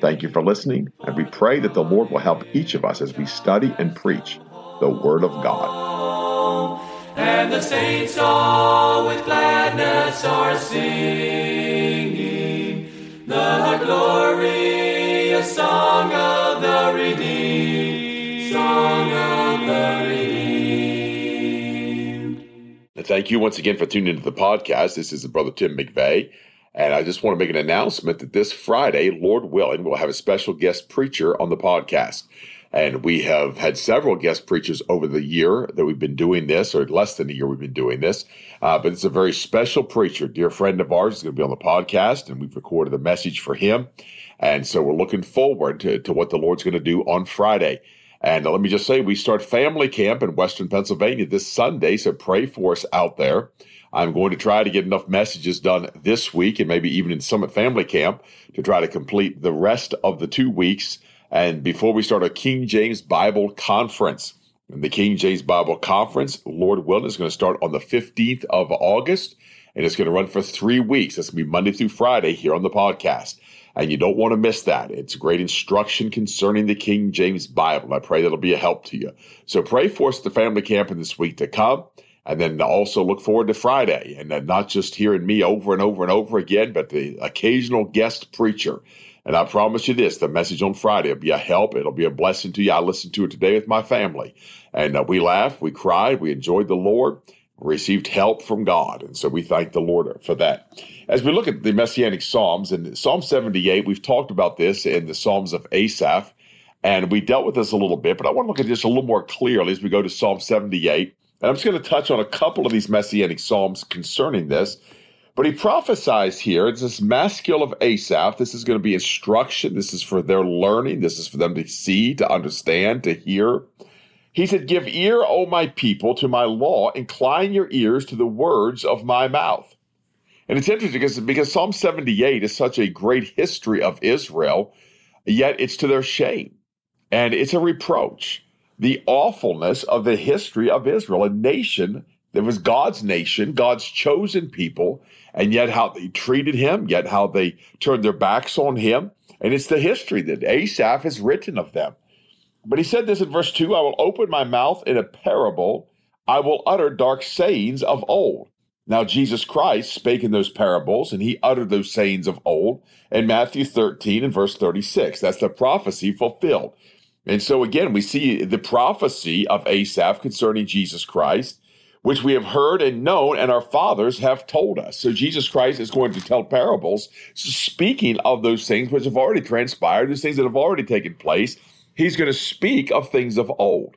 Thank you for listening, and we pray that the Lord will help each of us as we study and preach the Word of God. And the saints all with gladness are singing the glorious song of the redeemed, song of the redeemed. And thank you once again for tuning into the podcast. This is Brother Tim McVeigh. And I just want to make an announcement that this Friday, Lord willing, we'll have a special guest preacher on the podcast. And we have had several guest preachers over the year that we've been doing this, or less than a year we've been doing this. Uh, but it's a very special preacher, dear friend of ours, is going to be on the podcast, and we've recorded a message for him. And so we're looking forward to, to what the Lord's going to do on Friday. And let me just say, we start family camp in Western Pennsylvania this Sunday, so pray for us out there. I'm going to try to get enough messages done this week and maybe even in Summit Family Camp to try to complete the rest of the two weeks. And before we start a King James Bible Conference, and the King James Bible Conference, Lord willing, is going to start on the 15th of August and it's going to run for three weeks. That's going to be Monday through Friday here on the podcast. And you don't want to miss that. It's great instruction concerning the King James Bible. I pray that'll be a help to you. So pray for us the family camp in this week to come. And then also look forward to Friday and not just hearing me over and over and over again, but the occasional guest preacher. And I promise you this the message on Friday will be a help. It'll be a blessing to you. I listened to it today with my family. And uh, we laughed, we cried, we enjoyed the Lord, received help from God. And so we thank the Lord for that. As we look at the Messianic Psalms, and Psalm 78, we've talked about this in the Psalms of Asaph. And we dealt with this a little bit, but I want to look at this a little more clearly as we go to Psalm 78. And I'm just going to touch on a couple of these messianic psalms concerning this. But he prophesies here, it's this maskil of Asaph. This is going to be instruction. This is for their learning. This is for them to see, to understand, to hear. He said, Give ear, O my people, to my law. Incline your ears to the words of my mouth. And it's interesting because, because Psalm 78 is such a great history of Israel, yet it's to their shame. And it's a reproach the awfulness of the history of Israel, a nation that was God's nation, God's chosen people, and yet how they treated him, yet how they turned their backs on him. And it's the history that Asaph has written of them. But he said this in verse 2 I will open my mouth in a parable, I will utter dark sayings of old. Now, Jesus Christ spake in those parables, and he uttered those sayings of old in Matthew 13 and verse 36. That's the prophecy fulfilled. And so again, we see the prophecy of Asaph concerning Jesus Christ, which we have heard and known, and our fathers have told us. So Jesus Christ is going to tell parables, speaking of those things which have already transpired, those things that have already taken place. He's going to speak of things of old.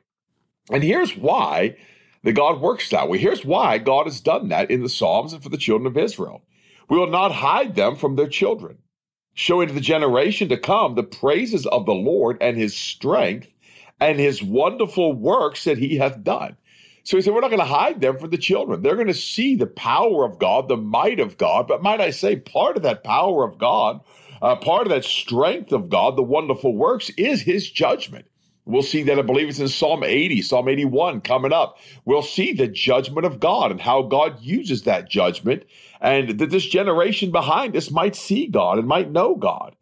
And here's why the God works that way. Here's why God has done that in the Psalms and for the children of Israel. We will not hide them from their children showing to the generation to come the praises of the Lord and his strength and his wonderful works that he hath done. So he said, We're not going to hide them from the children. They're going to see the power of God, the might of God. But might I say, part of that power of God, uh, part of that strength of God, the wonderful works, is his judgment. We'll see that, I believe it's in Psalm 80, Psalm 81 coming up. We'll see the judgment of God and how God uses that judgment, and that this generation behind us might see God and might know God.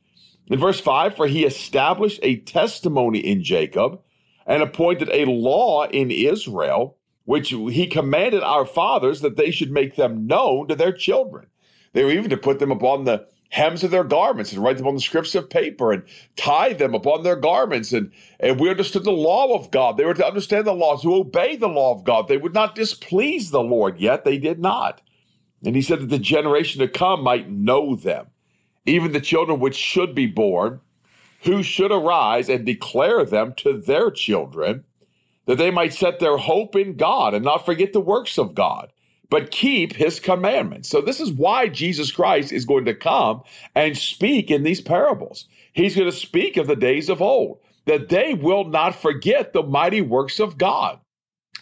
In verse 5, for he established a testimony in Jacob and appointed a law in Israel, which he commanded our fathers that they should make them known to their children. They were even to put them upon the hems of their garments and write them on the scripts of paper and tie them upon their garments. And, and we understood the law of God. They were to understand the law, to obey the law of God. They would not displease the Lord, yet they did not. And he said that the generation to come might know them, even the children which should be born, who should arise and declare them to their children, that they might set their hope in God and not forget the works of God but keep his commandments. So this is why Jesus Christ is going to come and speak in these parables. He's going to speak of the days of old, that they will not forget the mighty works of God,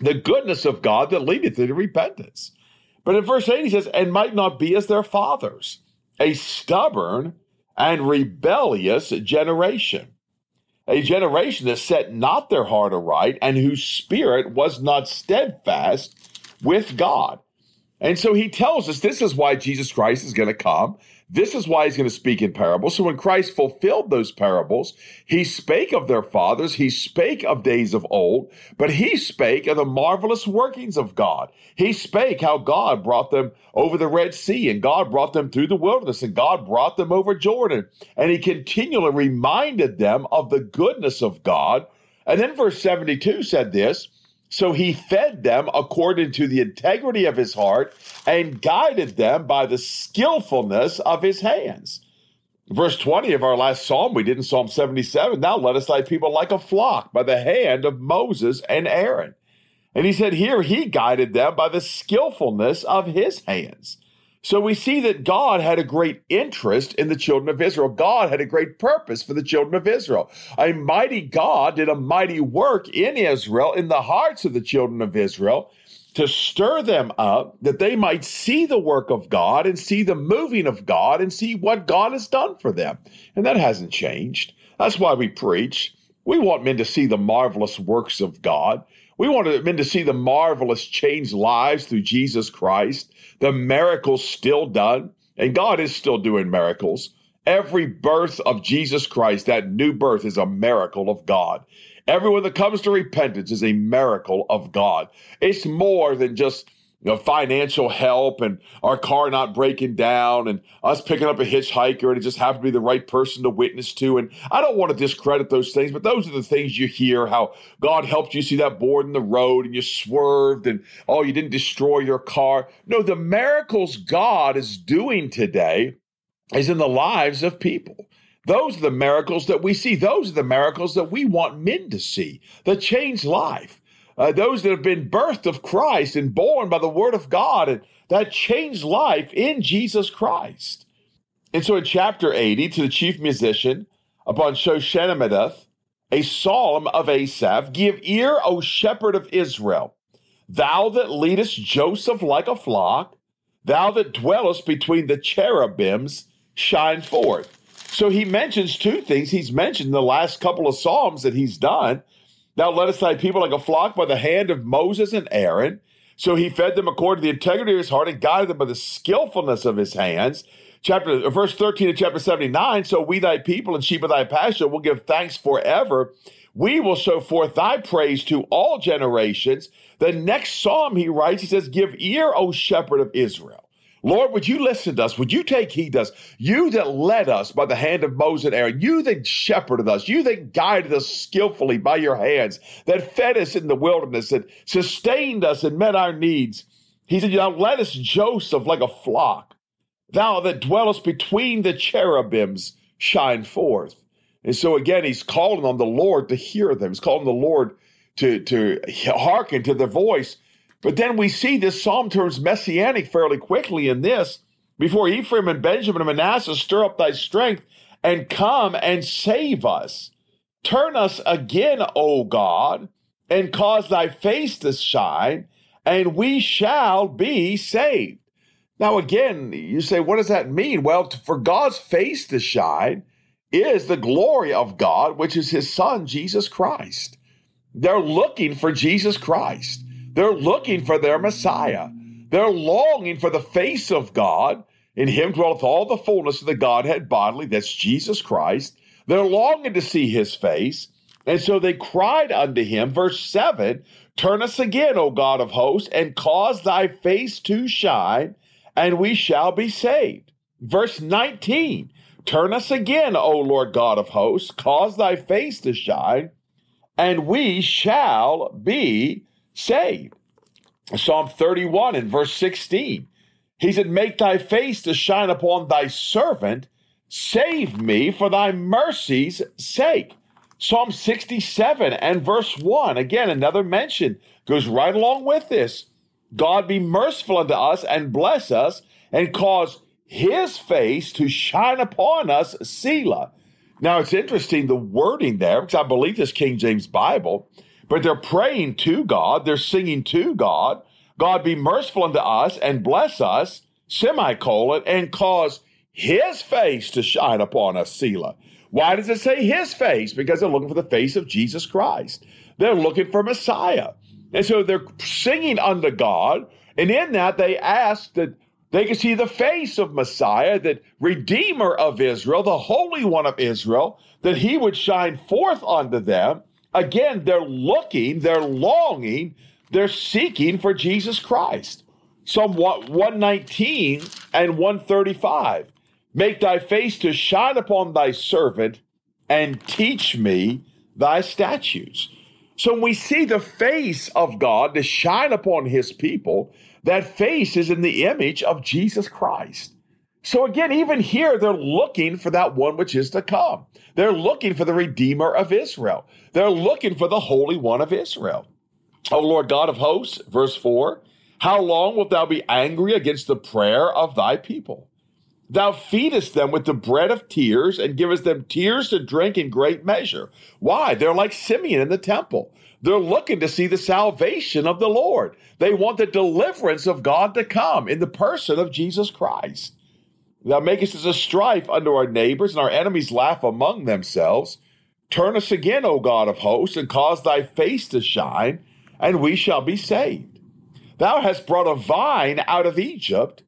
the goodness of God that leadeth to repentance. But in verse 8, he says, and might not be as their fathers, a stubborn and rebellious generation, a generation that set not their heart aright, and whose spirit was not steadfast with God. And so he tells us this is why Jesus Christ is going to come this is why he's going to speak in parables. So when Christ fulfilled those parables, he spake of their fathers, he spake of days of old, but he spake of the marvelous workings of God. He spake how God brought them over the Red Sea, and God brought them through the wilderness, and God brought them over Jordan. And he continually reminded them of the goodness of God. And then verse 72 said this so he fed them according to the integrity of his heart and guided them by the skillfulness of his hands. Verse 20 of our last psalm, we did in Psalm 77. Now let us lead people like a flock by the hand of Moses and Aaron. And he said, Here he guided them by the skillfulness of his hands. So we see that God had a great interest in the children of Israel. God had a great purpose for the children of Israel. A mighty God did a mighty work in Israel, in the hearts of the children of Israel, to stir them up that they might see the work of God and see the moving of God and see what God has done for them. And that hasn't changed. That's why we preach. We want men to see the marvelous works of God. We want men to see the marvelous changed lives through Jesus Christ, the miracles still done, and God is still doing miracles. Every birth of Jesus Christ, that new birth, is a miracle of God. Everyone that comes to repentance is a miracle of God. It's more than just you know, financial help and our car not breaking down and us picking up a hitchhiker and it just happened to be the right person to witness to. And I don't want to discredit those things, but those are the things you hear how God helped you see that board in the road and you swerved and oh, you didn't destroy your car. No, the miracles God is doing today is in the lives of people. Those are the miracles that we see. Those are the miracles that we want men to see that change life uh, those that have been birthed of Christ and born by the Word of God, and that changed life in Jesus Christ. And so in chapter 80, to the chief musician, upon Shoshannimeduth, a psalm of Asaph, give ear, O shepherd of Israel, thou that leadest Joseph like a flock, thou that dwellest between the cherubims, shine forth. So he mentions two things. He's mentioned the last couple of psalms that he's done Thou leddest thy people like a flock by the hand of Moses and Aaron. So he fed them according to the integrity of his heart and guided them by the skillfulness of his hands. Chapter uh, verse 13 of chapter 79. So we thy people and sheep of thy pasture will give thanks forever. We will show forth thy praise to all generations. The next psalm he writes, he says, Give ear, O shepherd of Israel. Lord, would you listen to us? Would you take heed to us? You that led us by the hand of Moses and Aaron, you that shepherded us, you that guided us skillfully by your hands, that fed us in the wilderness, that sustained us and met our needs. He said, Thou led us Joseph like a flock. Thou that dwellest between the cherubims, shine forth. And so again, he's calling on the Lord to hear them. He's calling the Lord to, to hearken to their voice but then we see this psalm turns messianic fairly quickly in this. Before Ephraim and Benjamin and Manasseh stir up thy strength and come and save us. Turn us again, O God, and cause thy face to shine, and we shall be saved. Now, again, you say, what does that mean? Well, for God's face to shine is the glory of God, which is his son, Jesus Christ. They're looking for Jesus Christ. They're looking for their Messiah. They're longing for the face of God. In him dwelleth all the fullness of the Godhead bodily. That's Jesus Christ. They're longing to see his face. And so they cried unto him, verse 7 Turn us again, O God of hosts, and cause thy face to shine, and we shall be saved. Verse 19 Turn us again, O Lord God of hosts, cause thy face to shine, and we shall be saved. Psalm 31 and verse 16. He said, Make thy face to shine upon thy servant, save me for thy mercy's sake. Psalm 67 and verse 1. Again, another mention goes right along with this. God be merciful unto us and bless us and cause his face to shine upon us, Selah. Now it's interesting the wording there because I believe this King James Bible, but they're praying to God, they're singing to God. God be merciful unto us and bless us, semicolon, and cause his face to shine upon us, Selah. Why does it say his face? Because they're looking for the face of Jesus Christ. They're looking for Messiah. And so they're singing unto God. And in that, they ask that they can see the face of Messiah, that Redeemer of Israel, the Holy One of Israel, that he would shine forth unto them. Again, they're looking, they're longing, they're seeking for Jesus Christ. Psalm 119 and 135. Make thy face to shine upon thy servant and teach me thy statutes. So when we see the face of God to shine upon his people, that face is in the image of Jesus Christ. So again, even here, they're looking for that one which is to come. They're looking for the Redeemer of Israel. They're looking for the Holy One of Israel. O Lord God of hosts, verse 4 How long wilt thou be angry against the prayer of thy people? Thou feedest them with the bread of tears and givest them tears to drink in great measure. Why? They're like Simeon in the temple. They're looking to see the salvation of the Lord. They want the deliverance of God to come in the person of Jesus Christ. Thou makest us a strife unto our neighbors, and our enemies laugh among themselves. Turn us again, O God of hosts, and cause thy face to shine, and we shall be saved. Thou hast brought a vine out of Egypt.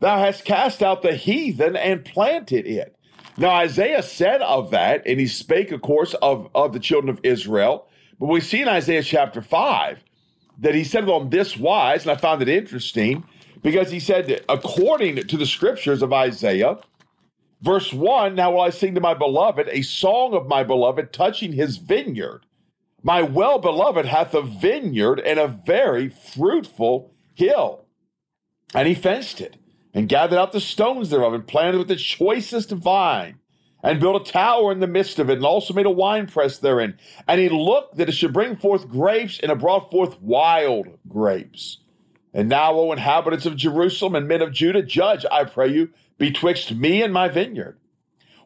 Thou hast cast out the heathen and planted it. Now, Isaiah said of that, and he spake, of course, of, of the children of Israel but we see in Isaiah chapter 5 that he said it on this wise, and I found it interesting because he said according to the scriptures of Isaiah, verse 1 Now will I sing to my beloved a song of my beloved touching his vineyard. My well beloved hath a vineyard and a very fruitful hill. And he fenced it and gathered out the stones thereof and planted with the choicest vine and built a tower in the midst of it, and also made a winepress therein. And he looked that it should bring forth grapes, and it brought forth wild grapes. And now, O inhabitants of Jerusalem and men of Judah, judge, I pray you, betwixt me and my vineyard.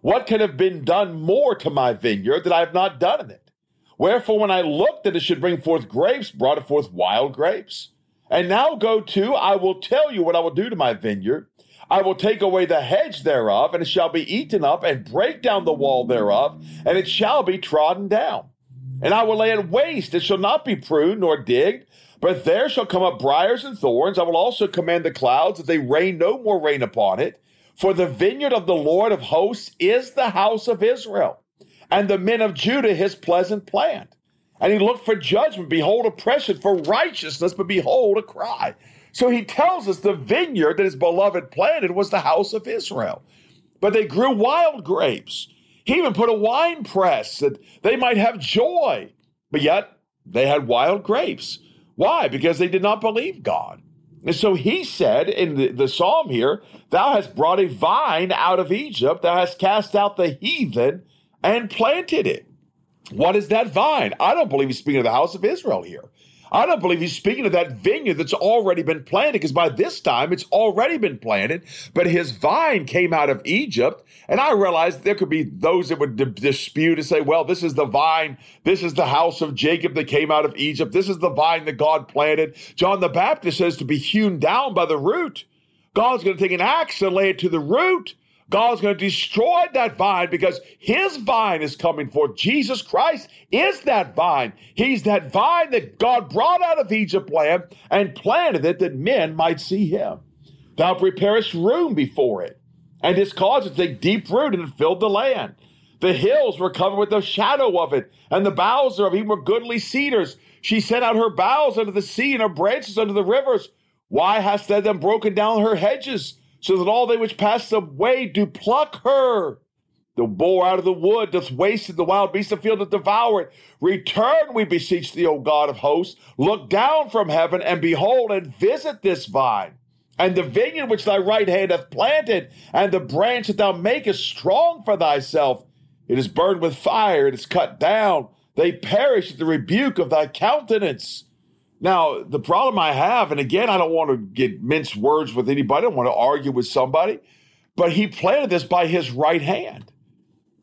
What could have been done more to my vineyard that I have not done in it? Wherefore, when I looked that it should bring forth grapes, brought it forth wild grapes. And now go to, I will tell you what I will do to my vineyard. I will take away the hedge thereof, and it shall be eaten up, and break down the wall thereof, and it shall be trodden down. And I will lay it waste, it shall not be pruned nor digged, but there shall come up briars and thorns. I will also command the clouds that they rain no more rain upon it. For the vineyard of the Lord of hosts is the house of Israel, and the men of Judah his pleasant plant. And he looked for judgment, behold, oppression, for righteousness, but behold, a cry. So he tells us the vineyard that his beloved planted was the house of Israel. But they grew wild grapes. He even put a wine press that they might have joy. But yet they had wild grapes. Why? Because they did not believe God. And so he said in the, the psalm here, Thou hast brought a vine out of Egypt, thou hast cast out the heathen and planted it. What is that vine? I don't believe he's speaking of the house of Israel here. I don't believe he's speaking of that vineyard that's already been planted because by this time it's already been planted. But his vine came out of Egypt. And I realized there could be those that would d- dispute and say, well, this is the vine. This is the house of Jacob that came out of Egypt. This is the vine that God planted. John the Baptist says to be hewn down by the root. God's going to take an axe and lay it to the root. God's going to destroy that vine because his vine is coming forth. Jesus Christ is that vine. He's that vine that God brought out of Egypt land and planted it that men might see him. Thou preparest room before it, and his cause it to take deep root and it filled the land. The hills were covered with the shadow of it, and the boughs thereof even were goodly cedars. She sent out her boughs unto the sea and her branches unto the rivers. Why hast thou then broken down her hedges? So that all they which pass the way do pluck her. The boar out of the wood doth waste the wild beast of the field doth devour it. Return, we beseech thee, O God of hosts. Look down from heaven, and behold, and visit this vine, and the vineyard which thy right hand hath planted, and the branch that thou makest strong for thyself. It is burned with fire, it is cut down. They perish at the rebuke of thy countenance. Now, the problem I have, and again, I don't want to get mince words with anybody, I don't want to argue with somebody, but he planted this by his right hand.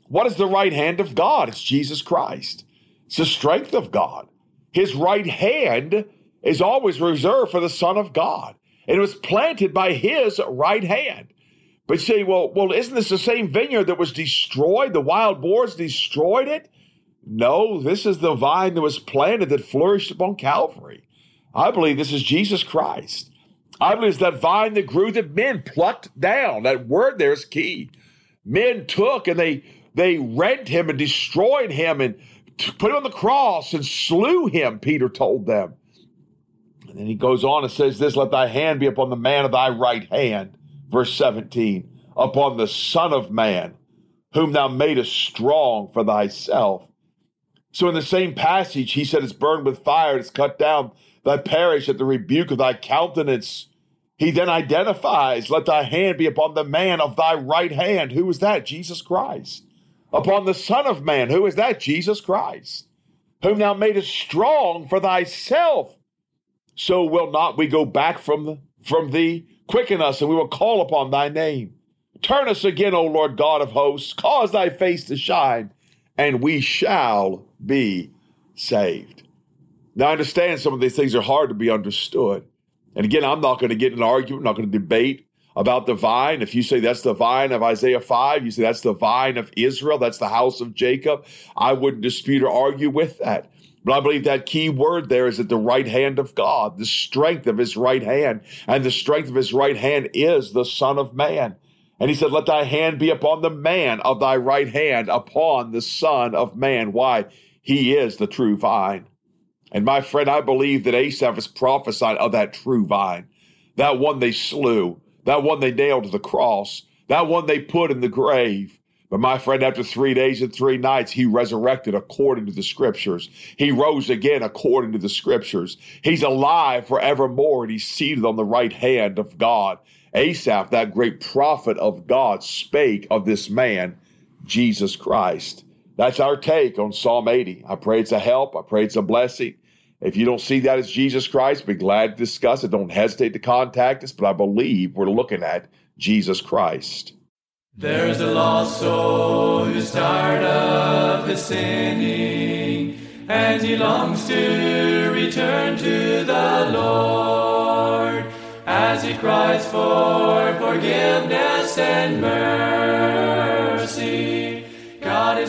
What is the right hand of God? It's Jesus Christ. It's the strength of God. His right hand is always reserved for the Son of God. And it was planted by his right hand. But you say, well, well, isn't this the same vineyard that was destroyed? The wild boars destroyed it? No, this is the vine that was planted that flourished upon Calvary. I believe this is Jesus Christ. I believe it's that vine that grew that men plucked down. That word there is key. Men took and they they rent him and destroyed him and put him on the cross and slew him, Peter told them. And then he goes on and says this, let thy hand be upon the man of thy right hand. Verse 17, upon the son of man, whom thou madest strong for thyself. So in the same passage, he said, it's burned with fire, it's cut down thy perish at the rebuke of thy countenance. He then identifies, Let thy hand be upon the man of thy right hand. Who is that? Jesus Christ. Upon the Son of Man. Who is that? Jesus Christ. Whom thou madest strong for thyself. So will not we go back from, from thee? Quicken us, and we will call upon thy name. Turn us again, O Lord God of hosts. Cause thy face to shine, and we shall be saved. Now, I understand some of these things are hard to be understood. And again, I'm not going to get in an argument, I'm not going to debate about the vine. If you say that's the vine of Isaiah 5, you say that's the vine of Israel, that's the house of Jacob, I wouldn't dispute or argue with that. But I believe that key word there is at the right hand of God, the strength of his right hand. And the strength of his right hand is the Son of Man. And he said, Let thy hand be upon the man of thy right hand, upon the Son of Man. Why? He is the true vine. And my friend, I believe that Asaph is prophesied of that true vine, that one they slew, that one they nailed to the cross, that one they put in the grave. But my friend, after three days and three nights, he resurrected according to the scriptures. He rose again according to the scriptures. He's alive forevermore and he's seated on the right hand of God. Asaph, that great prophet of God, spake of this man, Jesus Christ. That's our take on Psalm 80. I pray it's a help. I pray it's a blessing. If you don't see that as Jesus Christ, be glad to discuss it. Don't hesitate to contact us, but I believe we're looking at Jesus Christ. There's a lost soul who's tired of his sinning, and he longs to return to the Lord as he cries for forgiveness and mercy.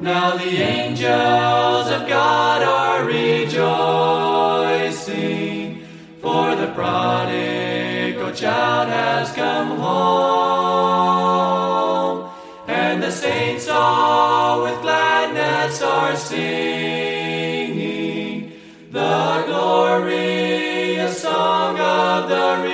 Now the angels of God are rejoicing, for the prodigal child has come home, and the saints all with gladness are singing the glorious song of the.